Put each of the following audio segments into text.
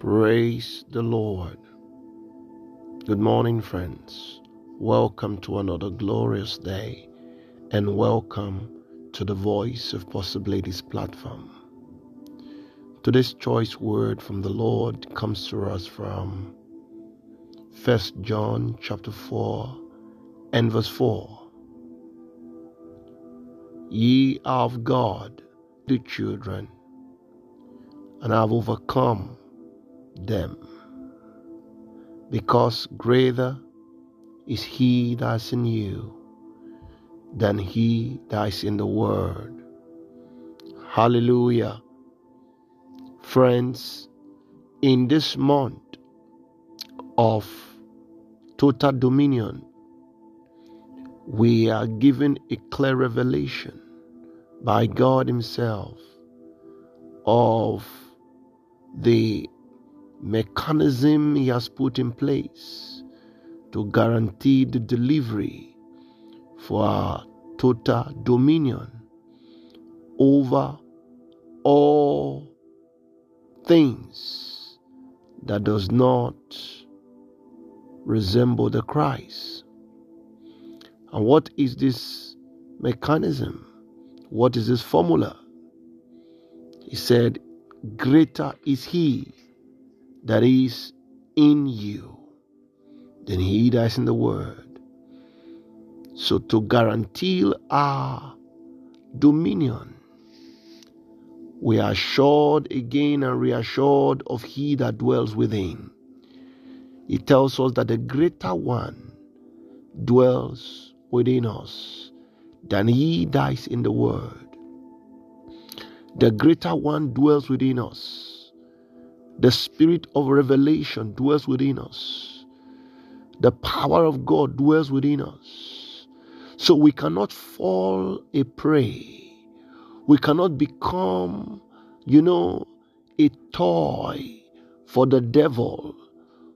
Praise the Lord. Good morning, friends. Welcome to another glorious day and welcome to the Voice of Possibilities platform. Today's choice word from the Lord comes to us from 1 John chapter 4 and verse 4. Ye are of God, the children, and I have overcome them. Because greater is he that's in you than he that's in the world. Hallelujah. Friends, in this month of total dominion, we are given a clear revelation by God Himself of the mechanism he has put in place to guarantee the delivery for our total dominion over all things that does not resemble the Christ. And what is this mechanism? What is this formula? He said, Greater is he that is in you than he that is in the world. So, to guarantee our dominion, we are assured again and reassured of he that dwells within. He tells us that the greater one dwells within us than he that is in the world. The greater one dwells within us the spirit of revelation dwells within us. The power of God dwells within us. So we cannot fall a prey. We cannot become, you know, a toy for the devil.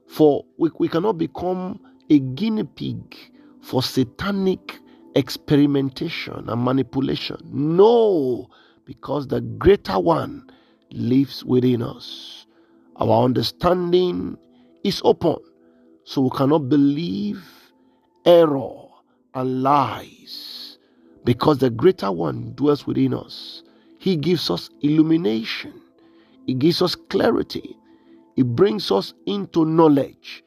For we, we cannot become a guinea pig for satanic experimentation and manipulation. No, because the greater one lives within us. Our understanding is open, so we cannot believe error and lies because the greater one dwells within us. He gives us illumination, He gives us clarity, He brings us into knowledge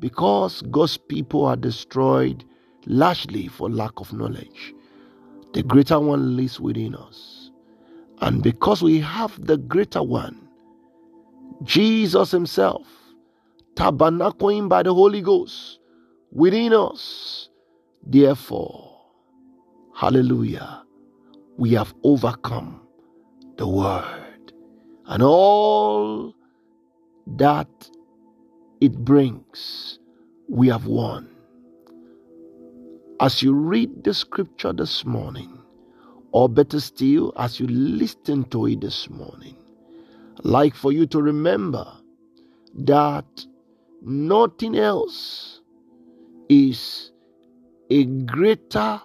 because God's people are destroyed largely for lack of knowledge. The greater one lives within us. And because we have the greater one, Jesus Himself, tabernacling by the Holy Ghost within us. Therefore, hallelujah, we have overcome the world and all that it brings, we have won. As you read the scripture this morning, or better still, as you listen to it this morning, like for you to remember that nothing else is a greater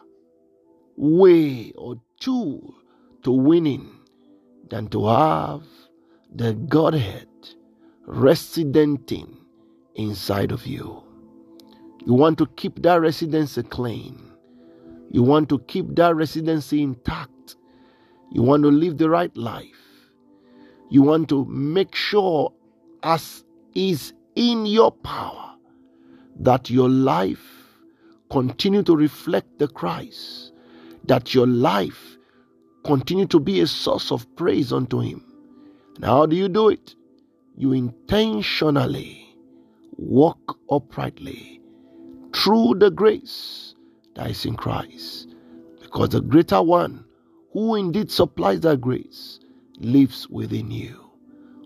way or tool to winning than to have the Godhead residenting inside of you. You want to keep that residency clean. You want to keep that residency intact. You want to live the right life. You want to make sure, as is in your power, that your life continue to reflect the Christ, that your life continue to be a source of praise unto Him. And how do you do it? You intentionally walk uprightly through the grace that is in Christ. Because the greater one, who indeed supplies that grace, lives within you.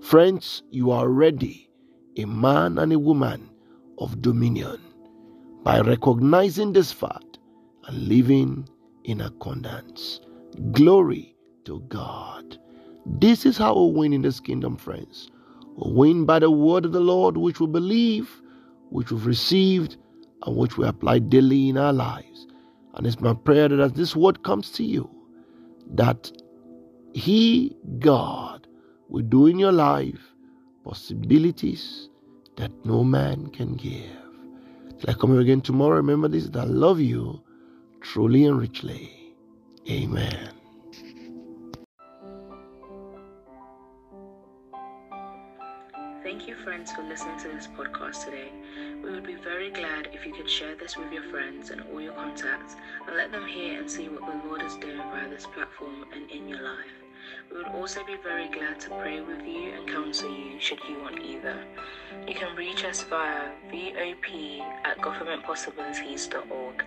Friends, you are already a man and a woman of dominion by recognizing this fact and living in accordance. Glory to God. This is how we win in this kingdom, friends. We win by the word of the Lord, which we believe, which we've received, and which we apply daily in our lives. And it's my prayer that as this word comes to you, that he, God, will do in your life possibilities that no man can give. Till I come here again tomorrow, remember this that I love you truly and richly. Amen. Thank you, friends, for listening to this podcast today. We would be very glad if you could share this with your friends and all your contacts and let them hear and see what the Lord is doing via this platform and in your life. We would also be very glad to pray with you and counsel you should you want either. You can reach us via VOP at governmentpossibilities.org.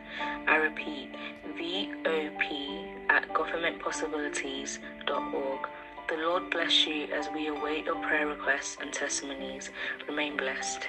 I repeat, VOP at governmentpossibilities.org. The Lord bless you as we await your prayer requests and testimonies. Remain blessed.